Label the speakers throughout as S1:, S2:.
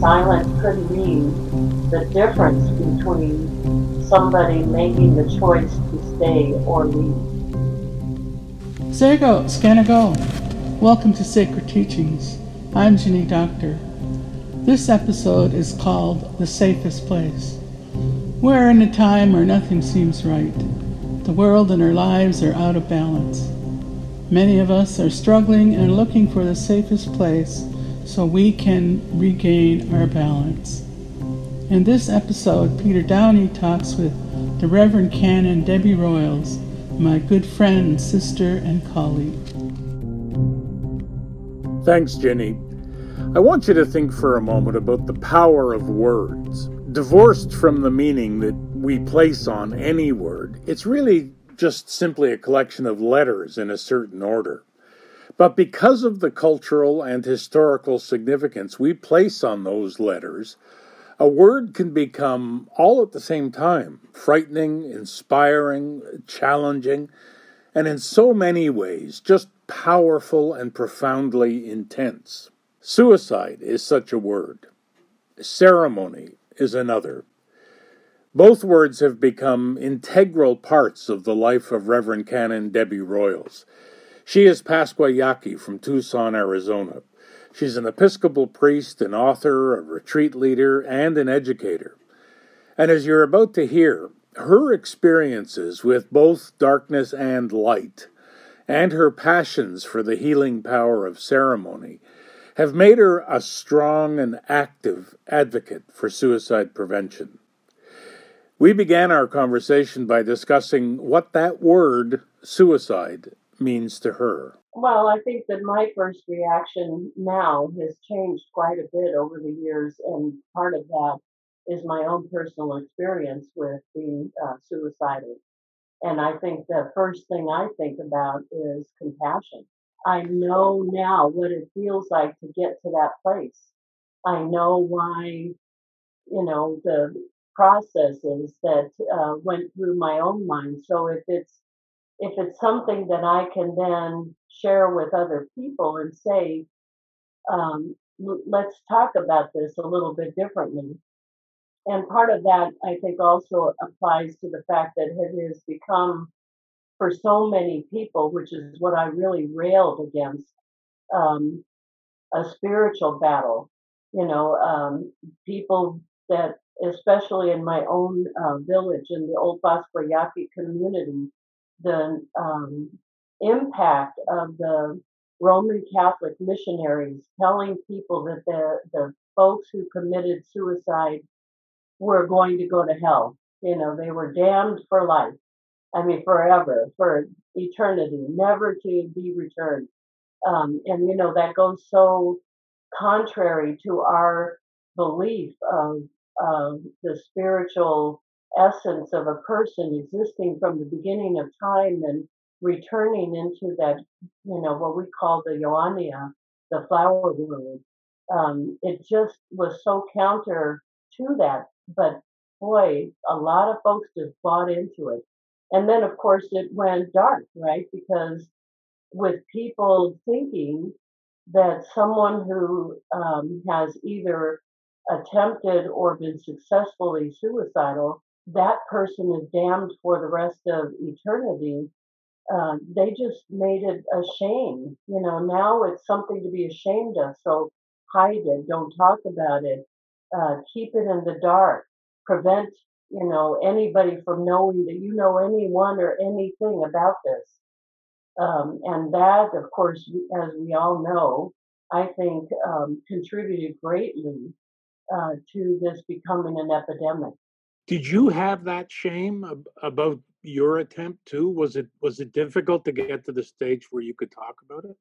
S1: Silent could mean the difference between somebody making the choice to stay or leave.
S2: There go, scanner go. Welcome to Sacred Teachings. I'm Ginny Doctor. This episode is called The Safest Place. We're in a time where nothing seems right. The world and our lives are out of balance. Many of us are struggling and looking for the safest place so we can regain our balance. In this episode, Peter Downie talks with the Reverend Canon Debbie Royals, my good friend, sister, and colleague.
S3: Thanks, Ginny. I want you to think for a moment about the power of words. Divorced from the meaning that we place on any word, it's really just simply a collection of letters in a certain order. But because of the cultural and historical significance we place on those letters, a word can become all at the same time frightening, inspiring, challenging, and in so many ways just powerful and profoundly intense. Suicide is such a word. Ceremony is another. Both words have become integral parts of the life of Reverend Canon Debbie Royals. She is Pascua Yaqui from Tucson, Arizona. She's an Episcopal priest, an author, a retreat leader, and an educator. And as you're about to hear, her experiences with both darkness and light, and her passions for the healing power of ceremony, have made her a strong and active advocate for suicide prevention. We began our conversation by discussing what that word, suicide, means to her.
S1: Well, I think that my first reaction now has changed quite a bit over the years, and part of that is my own personal experience with being uh, suicidal. And I think the first thing I think about is compassion. I know now what it feels like to get to that place. I know why, you know, the processes that uh, went through my own mind. So if it's if it's something that I can then share with other people and say, um, let's talk about this a little bit differently. And part of that, I think, also applies to the fact that it has become, for so many people, which is what I really railed against, um, a spiritual battle. You know, um, people that, especially in my own uh, village, in the old Yaqui community, the um, impact of the Roman Catholic missionaries telling people that the, the folks who committed suicide were going to go to hell. You know, they were damned for life. I mean, forever, for eternity, never to be returned. Um, and, you know, that goes so contrary to our belief of, of the spiritual essence of a person existing from the beginning of time and returning into that, you know, what we call the Ioania, the flower world. Um, it just was so counter to that. But boy, a lot of folks just bought into it. And then, of course, it went dark, right? Because with people thinking that someone who um, has either attempted or been successfully suicidal that person is damned for the rest of eternity. Uh, they just made it a shame. You know, now it's something to be ashamed of. So hide it, don't talk about it, uh, keep it in the dark, prevent, you know, anybody from knowing that you know anyone or anything about this. Um, and that, of course, as we all know, I think um, contributed greatly uh, to this becoming an epidemic.
S3: Did you have that shame ab- about your attempt too? Was it was it difficult to get to the stage where you could talk about it?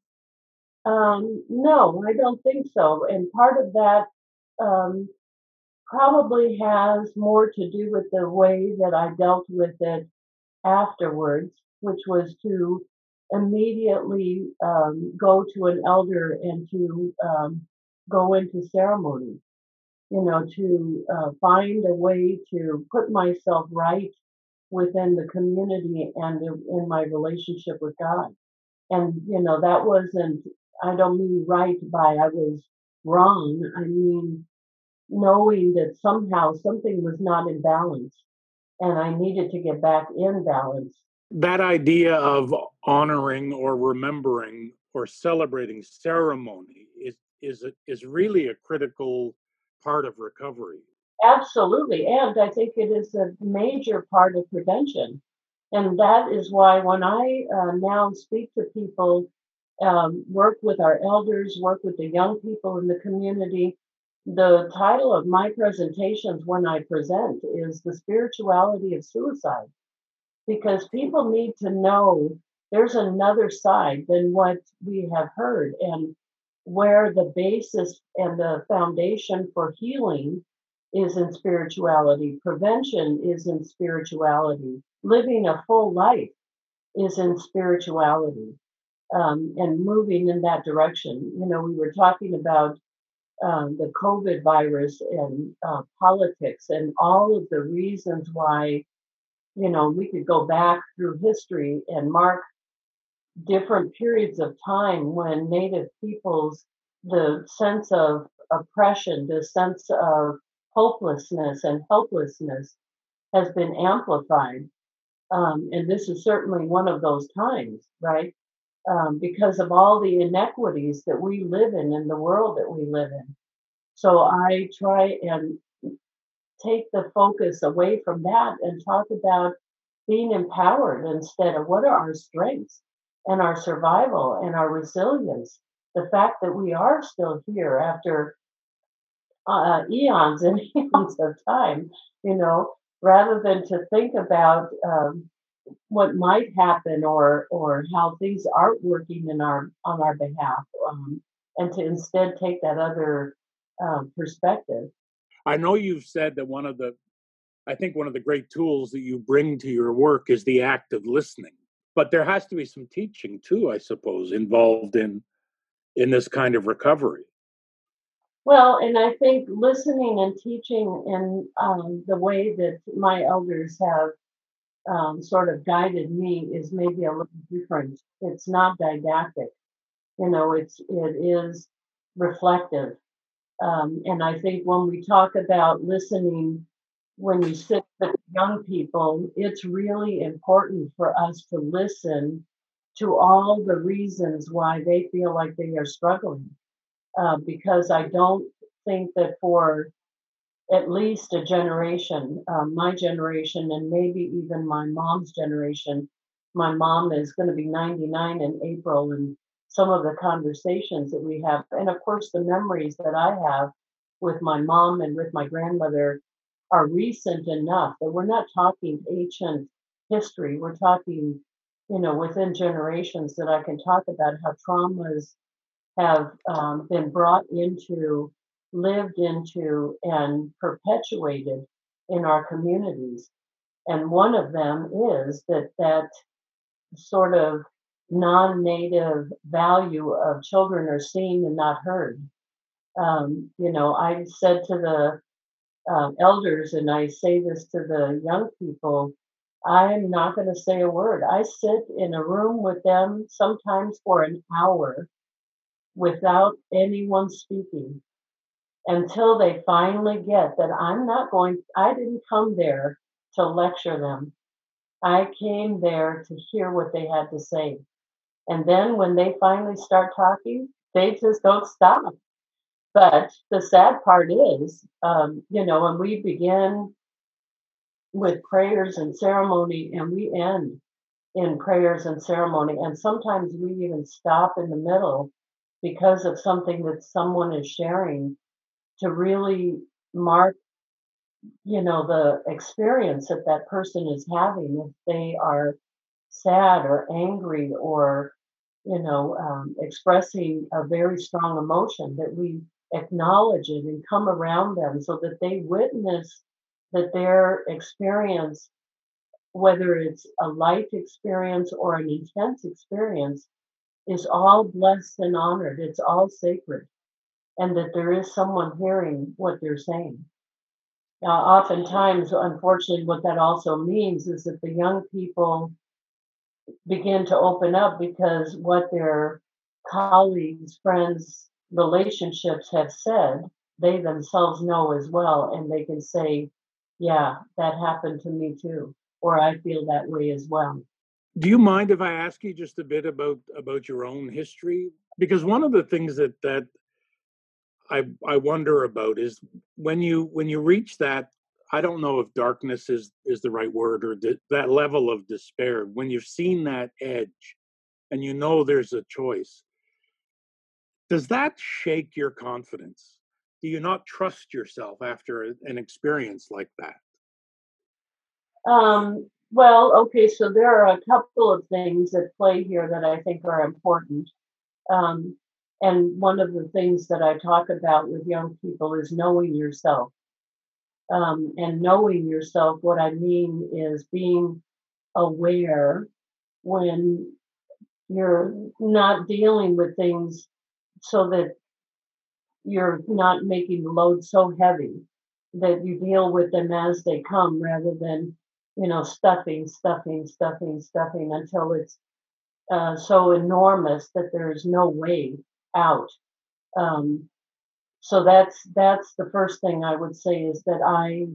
S1: Um, no, I don't think so. And part of that um, probably has more to do with the way that I dealt with it afterwards, which was to immediately um, go to an elder and to um, go into ceremony. you know, to uh, find a way to put myself right within the community and in my relationship with God. And, you know, that wasn't, I don't mean right by I was wrong. I mean, knowing that somehow something was not in balance and I needed to get back in balance.
S3: That idea of honoring or remembering or celebrating ceremony is is is really a critical part of recovery.
S1: Absolutely, and I think it is a major part of prevention, and that is why when I uh, now speak to people, um, work with our elders, work with the young people in the community, the title of my presentations when I present is The Spirituality of Suicide, because people need to know there's another side than what we have heard, and where the basis and the foundation for healing is in spirituality, prevention is in spirituality, living a full life is in spirituality. Um, and moving in that direction. You know, we were talking about um, the COVID virus and uh, politics and all of the reasons why, you know, we could go back through history and mark different periods of time when Native peoples, the sense of oppression, the sense of hopelessness and helplessness has been amplified. Um, and this is certainly one of those times, right? Um, because of all the inequities that we live in in the world that we live in. So I try and take the focus away from that and talk about being empowered instead of what are our strengths and our survival and our resilience. The fact that we are still here after uh, eons and eons of time, you know, rather than to think about um, what might happen or or how things aren't working in our on our behalf um, and to instead take that other um, perspective.
S3: I know you've said that one of the i think one of the great tools that you bring to your work is the act of listening. But there has to be some teaching too i suppose involved in in this kind of recovery.
S1: Well and i think listening and teaching in um, the way that my elders have um, sort of guided me is maybe a little different. It's not didactic, you know. It's it is reflective, um, and I think when we talk about listening, when you sit with young people, it's really important for us to listen to all the reasons why they feel like they are struggling, uh, because I don't think that for at least a generation, um, my generation, and maybe even my mom's generation. My mom is going to be 99 in April, and some of the conversations that we have, and of course, the memories that I have with my mom and with my grandmother are recent enough that we're not talking ancient history. We're talking, you know, within generations that I can talk about how traumas have um, been brought into lived into and perpetuated in our communities. And one of them is that that sort of non-native value of children are seen and not heard. Um, you know, I said to the uh, elders, and I say this to the young people, I'm not going to say a word. I sit in a room with them sometimes for an hour without anyone speaking until they finally get that I'm not going, I didn't come there to lecture them. I came there to hear what they had to say. And then when they finally start talking, they just don't stop. But the sad part is, um, you know, when we begin with prayers and ceremony and we end in prayers and ceremony, and sometimes we even stop in the middle because of something that someone is sharing to really mark you know the experience that that person is having if they are sad or angry or you know um, expressing a very strong emotion that we acknowledge it and come around them so that they witness that their experience whether it's a life experience or an intense experience is all blessed and honored. It's all sacred and that there is someone hearing what they're saying. Now, oftentimes, unfortunately, what that also means is that the young people begin to open up because what their colleagues, friends, relationships have said, they themselves know as well, and they can say, Yeah, that happened to me too, or I feel that way as well.
S3: Do you mind if I ask you just a bit about about your own history? Because one of the things that that I I wonder about is when you when you reach that I don't know if darkness is is the right word or th- that level of despair when you've seen that edge and you know there's a choice does that shake your confidence do you not trust yourself after an experience like that
S1: Um, well, okay, so there are a couple of things at play here that I think are important. Um, and one of the things that I talk about with young people is knowing yourself. Um, and knowing yourself, what I mean is being aware when you're not dealing with things so that you're not making the load so heavy that you deal with them as they come rather than, you know, stuffing, stuffing, stuffing, stuffing until it's uh, so enormous that there's no way out. Um, so that's that's the first thing I would say is that I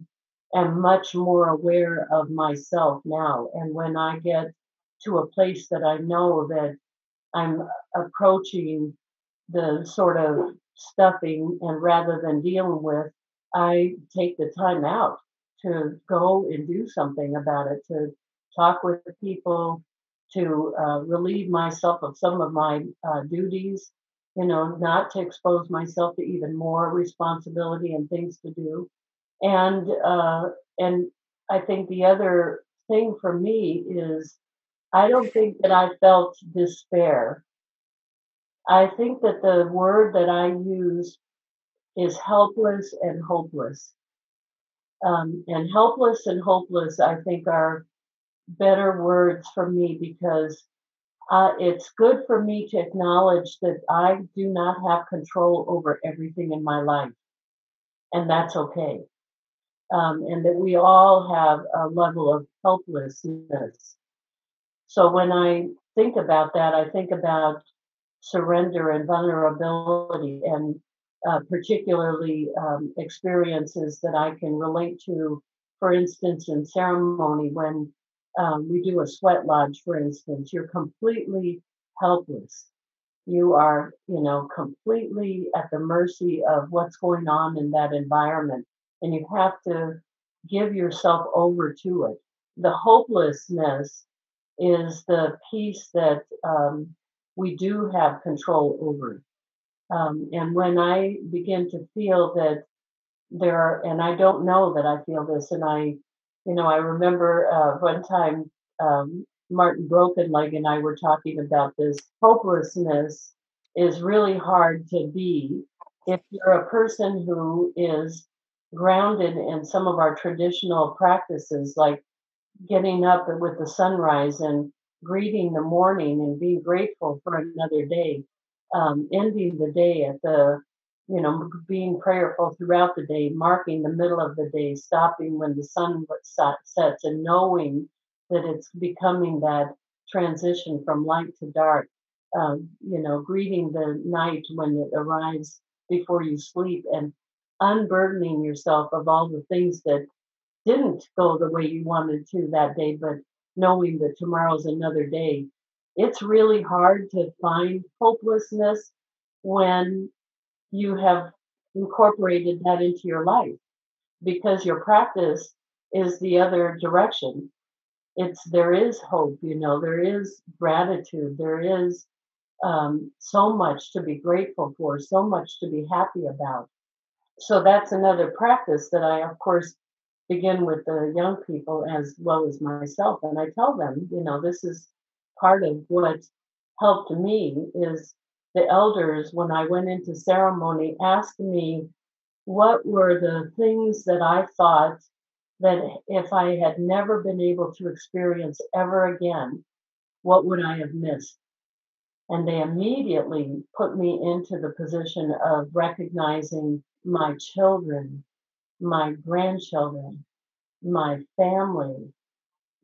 S1: am much more aware of myself now, and when I get to a place that I know that I'm approaching the sort of stuffing and rather than dealing with, I take the time out to go and do something about it, to talk with the people, to uh, relieve myself of some of my uh, duties, you know, not to expose myself to even more responsibility and things to do. And uh, and I think the other thing for me is I don't think that I felt despair I think that the word that I use is helpless and hopeless. Um, and helpless and hopeless, I think, are better words for me because uh, it's good for me to acknowledge that I do not have control over everything in my life, and that's okay. Um, and that we all have a level of helplessness. So when I think about that, I think about surrender and vulnerability, and uh, particularly um, experiences that I can relate to. For instance, in ceremony, when um, we do a sweat lodge, for instance, you're completely helpless. You are, you know, completely at the mercy of what's going on in that environment, and you have to give yourself over to it. The hopelessness is the piece that um, we do have control over. Um, and when I begin to feel that there are, and I don't know that I feel this, and I, you know, I remember uh, one time um, Martin Brokenleg and I were talking about this. Hopelessness is really hard to be if you're a person who is grounded in some of our traditional practices, like getting up with the sunrise and greeting the morning and being grateful for another day, um, ending the day at the, you know, being prayerful throughout the day, marking the middle of the day, stopping when the sun sets, and knowing that it's becoming that transition from light to dark. Um, you know, greeting the night when it arrives before you sleep and unburdening yourself of all the things that didn't go the way you wanted to that day, but knowing that tomorrow's another day. It's really hard to find hopelessness when you have incorporated that into your life because your practice is the other direction. It's there is hope, you know, there is gratitude, there is um, so much to be grateful for, so much to be happy about. So that's another practice that I, of course, begin with the young people as well as myself. And I tell them, you know, this is part of what helped me is the elders, when I went into ceremony, asked me what were the things that I thought that if I had never been able to experience ever again, what would I have missed? And they immediately put me into the position of recognizing my children, my grandchildren, my family,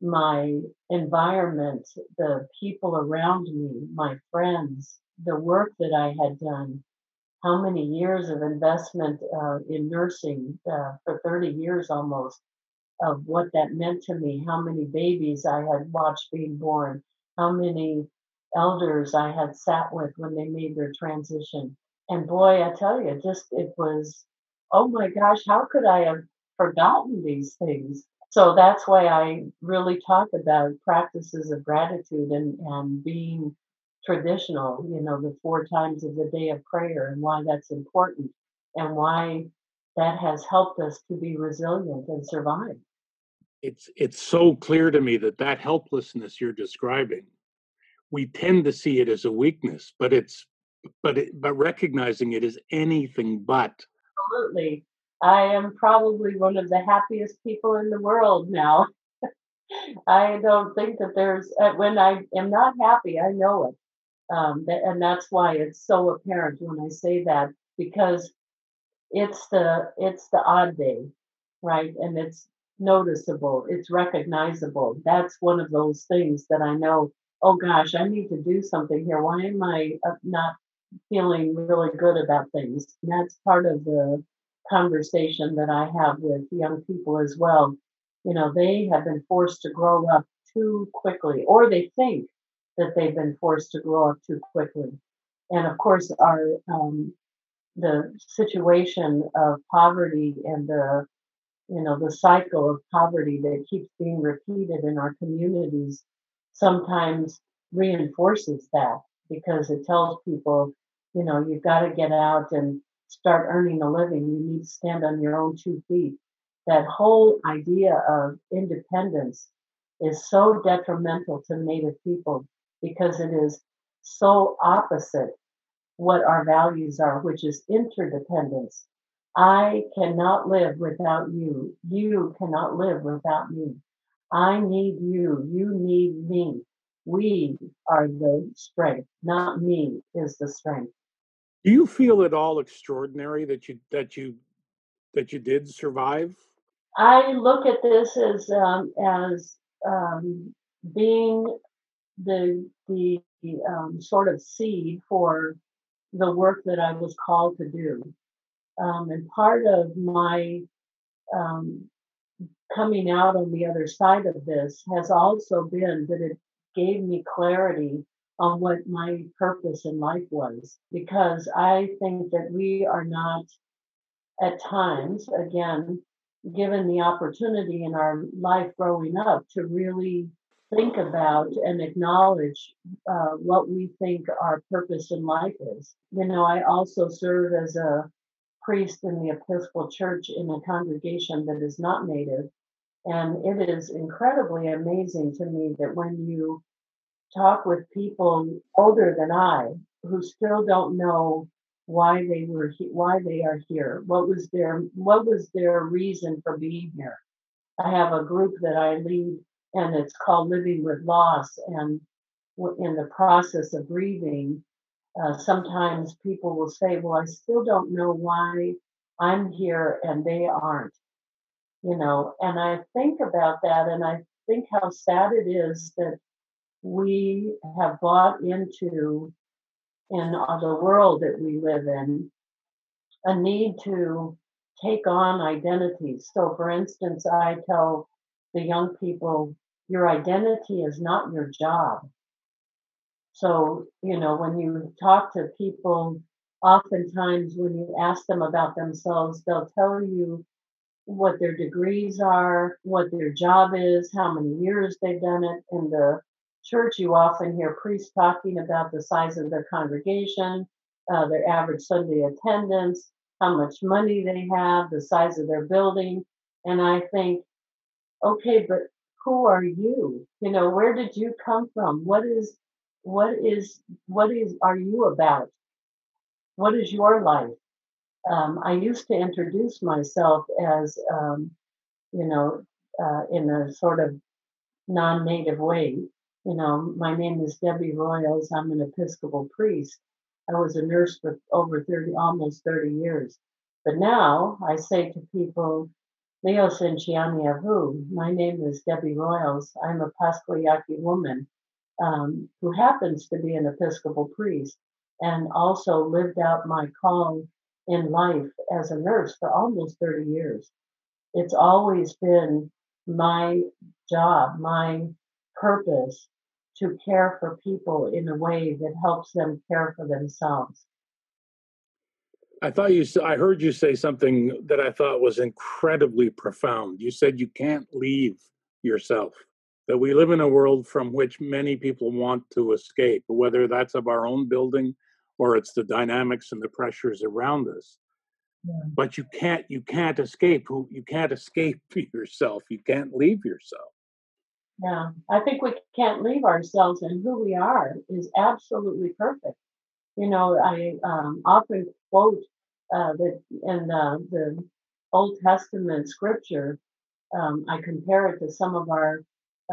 S1: my environment, the people around me, my friends, the work that I had done, how many years of investment uh, in nursing uh, for 30 years almost, of what that meant to me, how many babies I had watched being born, how many elders I had sat with when they made their transition. And boy, I tell you, just it was, oh my gosh, how could I have forgotten these things? So that's why I really talk about practices of gratitude and, and being traditional, you know, the four times of the day of prayer and why that's important and why that has helped us to be resilient and survive.
S3: It's it's so clear to me that that helplessness you're describing, we tend to see it as a weakness, but it's but it, but recognizing it is anything but.
S1: Absolutely. I am probably one of the happiest people in the world now. I don't think that there's uh, when I am not happy, I know it. Um, and that's why it's so apparent when I say that because it's the it's the odd day, right? And it's noticeable, it's recognizable. That's one of those things that I know. Oh gosh, I need to do something here. Why am I uh, not feeling really good about things? And that's part of the conversation that I have with young people as well. You know, they have been forced to grow up too quickly, or they think that they've been forced to grow up too quickly. And of course, our um, the situation of poverty and the you know the cycle of poverty that keeps being repeated in our communities sometimes reinforces that because it tells people you know you've got to get out and start earning a living you need to stand on your own two feet that whole idea of independence is so detrimental to native people because it is so opposite what our values are, which is interdependence. I cannot live without you. You cannot live without me. I need you. You need me. We are the strength, not me is the strength.
S3: Do you feel at all extraordinary that you that you that you did survive?
S1: I look at this as um, as um, being the the um, sort of seed for the work that I was called to do. Um, and part of my um, coming out on the other side of this has also been that it gave me clarity on what my purpose in life was. Because I think that we are not, at times, again, given the opportunity in our life growing up to really think about and acknowledge uh, what we think our purpose in life is. You know, I also serve as a priest in the Episcopal Church in a congregation that is not native. And it is incredibly amazing to me that when you talk with people older than I who still don't know why they were he- why they are here, what was their what was their reason for being here. I have a group that I lead and it's called Living with Loss. And in the process of grieving, uh, sometimes people will say, Well, I still don't know why I'm here and they aren't. You know, and I think about that and I think how sad it is that we have bought into in the world that we live in a need to take on identities. So, for instance, I tell the young people your identity is not your job. So, you know, when you talk to people, oftentimes when you ask them about themselves, they'll tell you what their degrees are, what their job is, how many years they've done it. In the church, you often hear priests talking about the size of their congregation, uh, their average Sunday attendance, how much money they have, the size of their building. And I think, okay, but who are you? You know, where did you come from? What is, what is, what is, are you about? What is your life? Um, I used to introduce myself as, um, you know, uh, in a sort of non-native way, You know, my name is Debbie Royals. I'm an Episcopal priest. I was a nurse for over 30, almost 30 years. But now I say to people, Leo Sinchiani Avu, my name is Debbie Royals. I'm a Pascua woman um, who happens to be an Episcopal priest and also lived out my call in life as a nurse for almost 30 years. It's always been my job, my purpose to care for people in a way that helps them care for themselves.
S3: I thought you I heard you say something that I thought was incredibly profound. You said you can't leave yourself. That we live in a world from which many people want to escape, whether that's of our own building or it's the dynamics and the pressures around us. Yeah. But you can't you can't escape who you can't escape yourself. You can't leave yourself.
S1: Yeah, I think we can't leave ourselves, and who we are is absolutely perfect. You know, I um, often quote uh, that in the, the Old Testament scripture, um, I compare it to some of our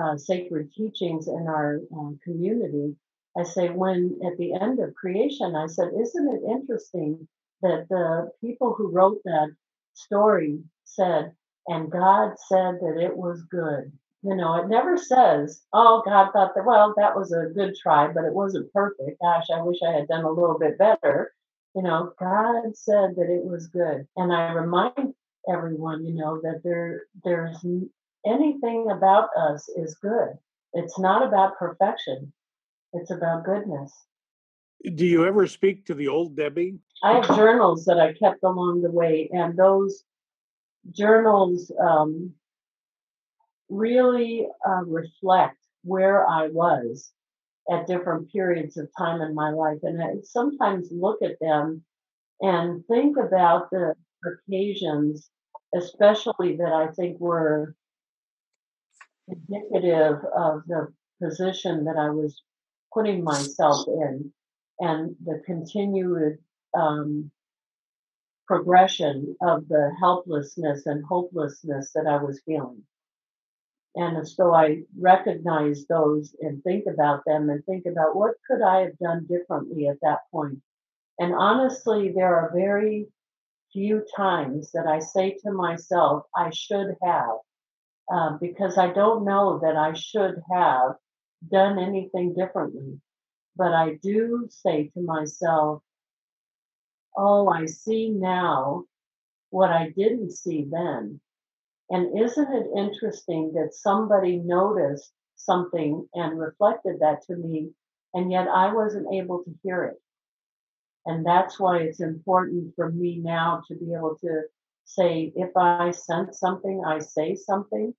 S1: uh, sacred teachings in our uh, community. I say, when at the end of creation, I said, isn't it interesting that the people who wrote that story said, and God said that it was good. You know, it never says, oh, God thought that, well, that was a good try, but it wasn't perfect. Gosh, I wish I had done a little bit better. You know, God said that it was good. And I remind everyone, you know, that there there's anything about us is good. It's not about perfection. It's about goodness.
S3: Do you ever speak to the old Debbie?
S1: I have journals that I kept along the way, and those journals um, really uh, reflect where I was at different periods of time in my life. And I sometimes look at them and think about the occasions, especially that I think were indicative of the position that I was putting myself in and the continued um, progression of the helplessness and hopelessness that I was feeling. And so I recognize those and think about them and think about what could I have done differently at that point. And honestly, there are very few times that I say to myself, I should have, uh, because I don't know that I should have done anything differently. But I do say to myself, oh, I see now what I didn't see then. And isn't it interesting that somebody noticed something and reflected that to me, and yet I wasn't able to hear it? And that's why it's important for me now to be able to say, if I sense something, I say something,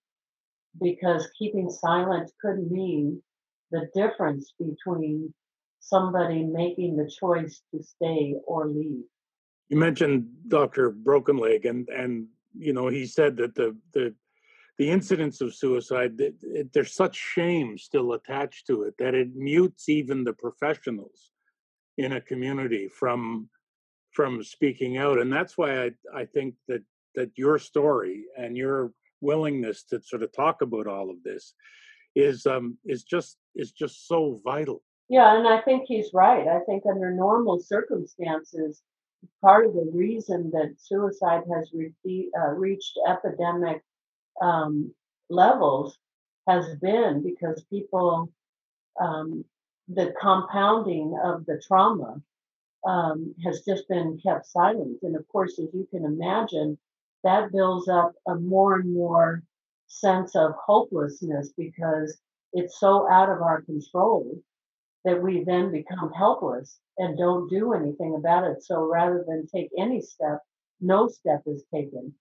S1: because keeping silent could mean the difference between somebody making the choice to stay or leave.
S3: You mentioned Dr. Brokenleg, and and you know, he said that the the the incidence of suicide, it, there's such shame still attached to it that it mutes even the professionals in a community from from speaking out, and that's why I I think that that your story and your willingness to sort of talk about all of this is um is just is just so vital.
S1: Yeah, and I think he's right. I think under normal circumstances, part of the reason that suicide has re- uh, reached epidemic um, levels has been because people, um, the compounding of the trauma um, has just been kept silent. And of course, as you can imagine, that builds up a more and more sense of hopelessness because it's so out of our control that we then become helpless and don't do anything about it. So rather than take any step, no step is taken.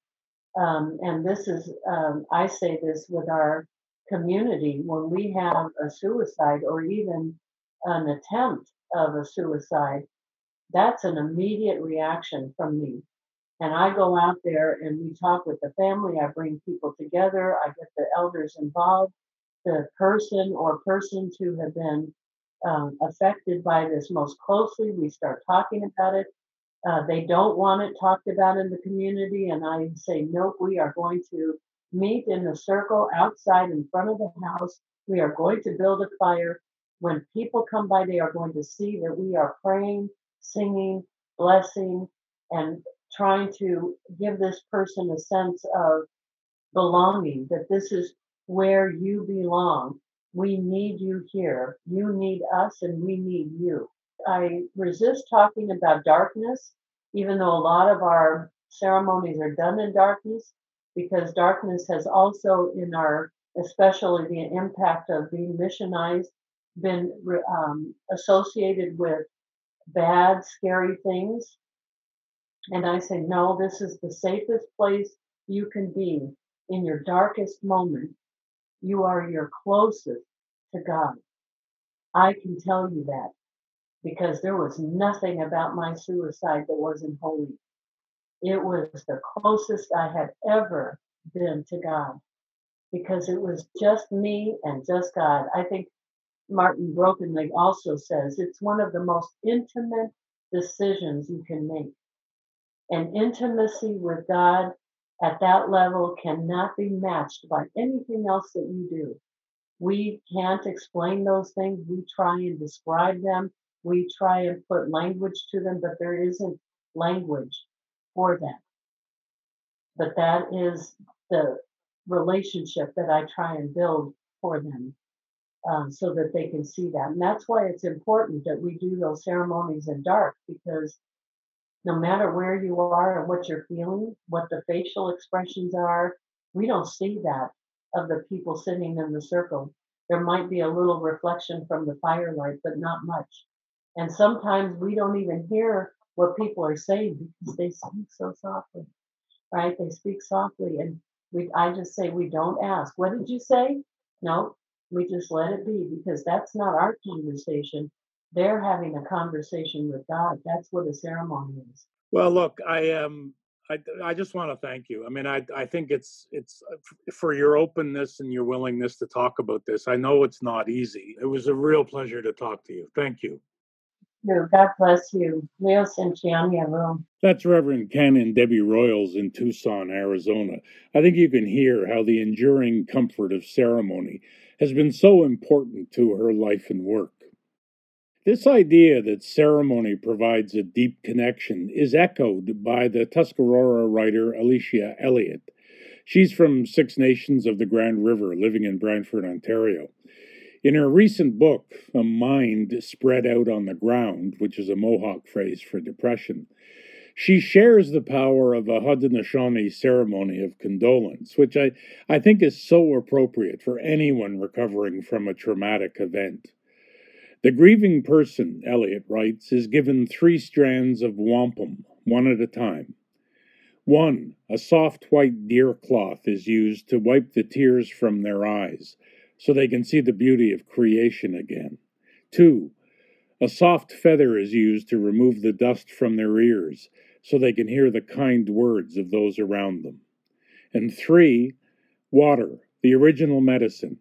S1: Um, and this is, um, I say this with our community when we have a suicide or even an attempt of a suicide, that's an immediate reaction from me. And I go out there and we talk with the family. I bring people together. I get the elders involved, the person or persons who have been um, affected by this most closely. We start talking about it. Uh, they don't want it talked about in the community. And I say, nope, we are going to meet in a circle outside in front of the house We are going to build a fire. When people come by, they are going to see that we are praying, singing, blessing, and trying to give this person a sense of belonging, that this is where you belong. We need you here. You need us, and we need you. I resist talking about darkness, even though a lot of our ceremonies are done in darkness, because darkness has also, in our, especially the impact of being missionized, been um, associated with bad, scary things. And I say, no, this is the safest place you can be in your darkest moment. You are your closest to God. I can tell you that because there was nothing about my suicide that wasn't holy. It was the closest I had ever been to God because it was just me and just God. I think Martin Brokenleg also says it's one of the most intimate decisions you can make. And intimacy with God at that level cannot be matched by anything else that you do. We can't explain those things. We try and describe them. We try and put language to them, but there isn't language for them. But that is the relationship that I try and build for them um, so that they can see that. And that's why it's important that we do those ceremonies in dark because no matter where you are and what you're feeling, what the facial expressions are, we don't see that of the people sitting in the circle. There might be a little reflection from the firelight, but not much. And sometimes we don't even hear what people are saying because they speak so softly, right? They speak softly. And we, I just say, we don't ask, what did you say? No, we just let it be because that's not our conversation. They're having a conversation with God. That's what a ceremony is.
S3: Well, look, I um, I, I just want to thank you. I mean, I I think it's it's uh, for your openness and your willingness to talk about this. I know it's not easy. It was a real pleasure to talk to you. Thank you.
S1: God bless you.
S3: That's Reverend Canon Debbie Royals in Tucson, Arizona. I think you can hear how the enduring comfort of ceremony has been so important to her life and work. This idea that ceremony provides a deep connection is echoed by the Tuscarora writer Alicia Elliott. She's from Six Nations of the Grand River, living in Brantford, Ontario. In her recent book, A Mind Spread Out on the Ground, which is a Mohawk phrase for depression, she shares the power of a Haudenosaunee ceremony of condolence, which I, I think is so appropriate for anyone recovering from a traumatic event. The grieving person, Elliott writes, is given three strands of wampum, one at a time. One, a soft white deer cloth is used to wipe the tears from their eyes so they can see the beauty of creation again. Two, a soft feather is used to remove the dust from their ears so they can hear the kind words of those around them. And three, water, the original medicine,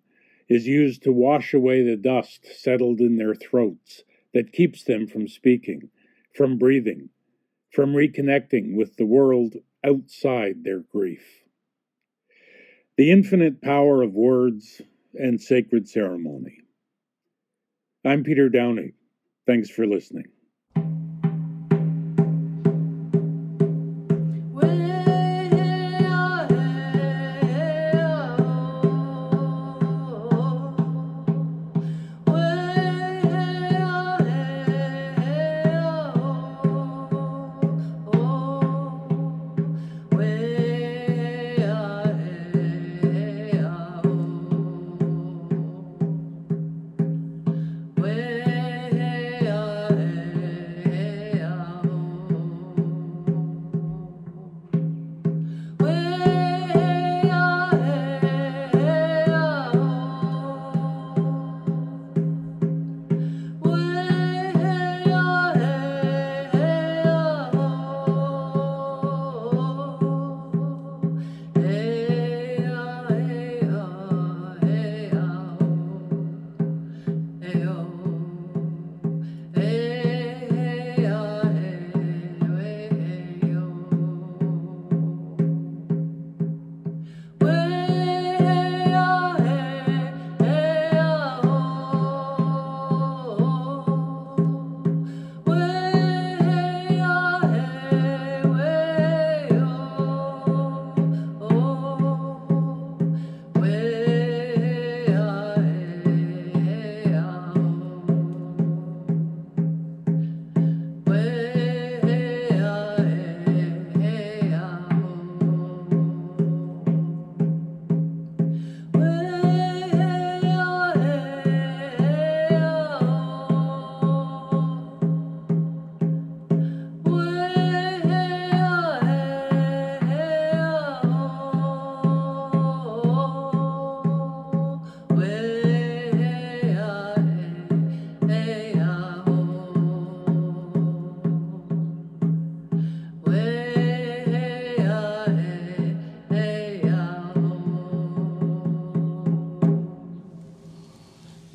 S3: is used to wash away the dust settled in their throats that keeps them from speaking, from breathing, from reconnecting with the world outside their grief. The infinite power of words and sacred ceremony. I'm Peter Downie. Thanks for listening.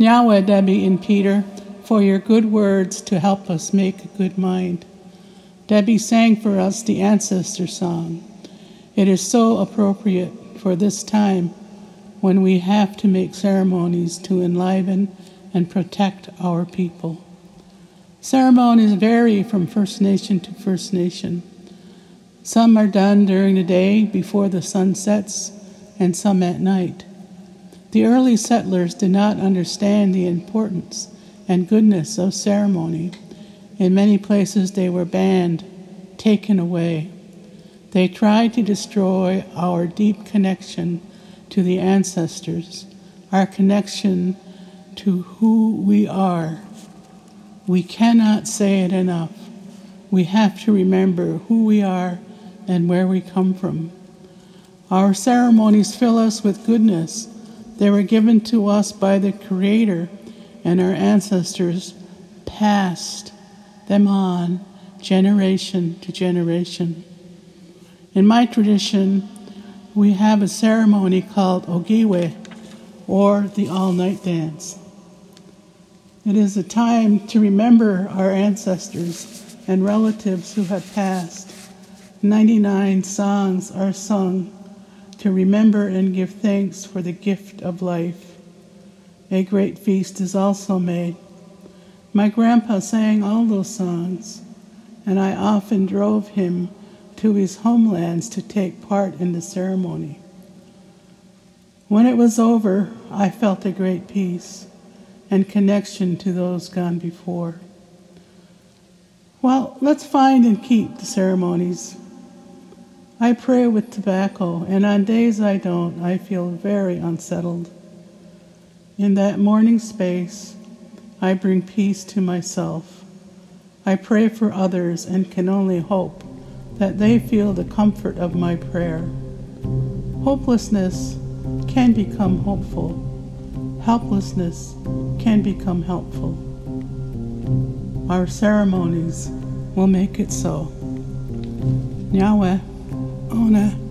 S2: Nyaweh, Debbie, and Peter, for your good words to help us make a good mind. Debbie sang for us the ancestor song. It is so appropriate for this time when we have to make ceremonies to enliven and protect our people. Ceremonies vary from First Nation to First Nation. Some are done during the day before the sun sets, and some at night. The early settlers did not understand the importance and goodness of ceremony. In many places, they were banned, taken away. They tried to destroy our deep connection to the ancestors, our connection to who we are. We cannot say it enough. We have to remember who we are and where we come from. Our ceremonies fill us with goodness they were given to us by the Creator, and our ancestors passed them on generation to generation. In my tradition, we have a ceremony called Ogiwe, or the all night dance. It is a time to remember our ancestors and relatives who have passed. 99 songs are sung to remember and give thanks for the gift of life. A great feast is also made. My grandpa sang all those songs, and I often drove him to his homelands to take part in the ceremony. When it was over, I felt a great peace and connection to those gone before. Well, let's find and keep the ceremonies I pray with tobacco, and on days I don't, I feel very unsettled. In that morning space, I bring peace to myself. I pray for others and can only hope that they feel the comfort of my prayer. Hopelessness can become hopeful. Helplessness can become helpful. Our ceremonies will make it so. Nyaweh. Oh, Ona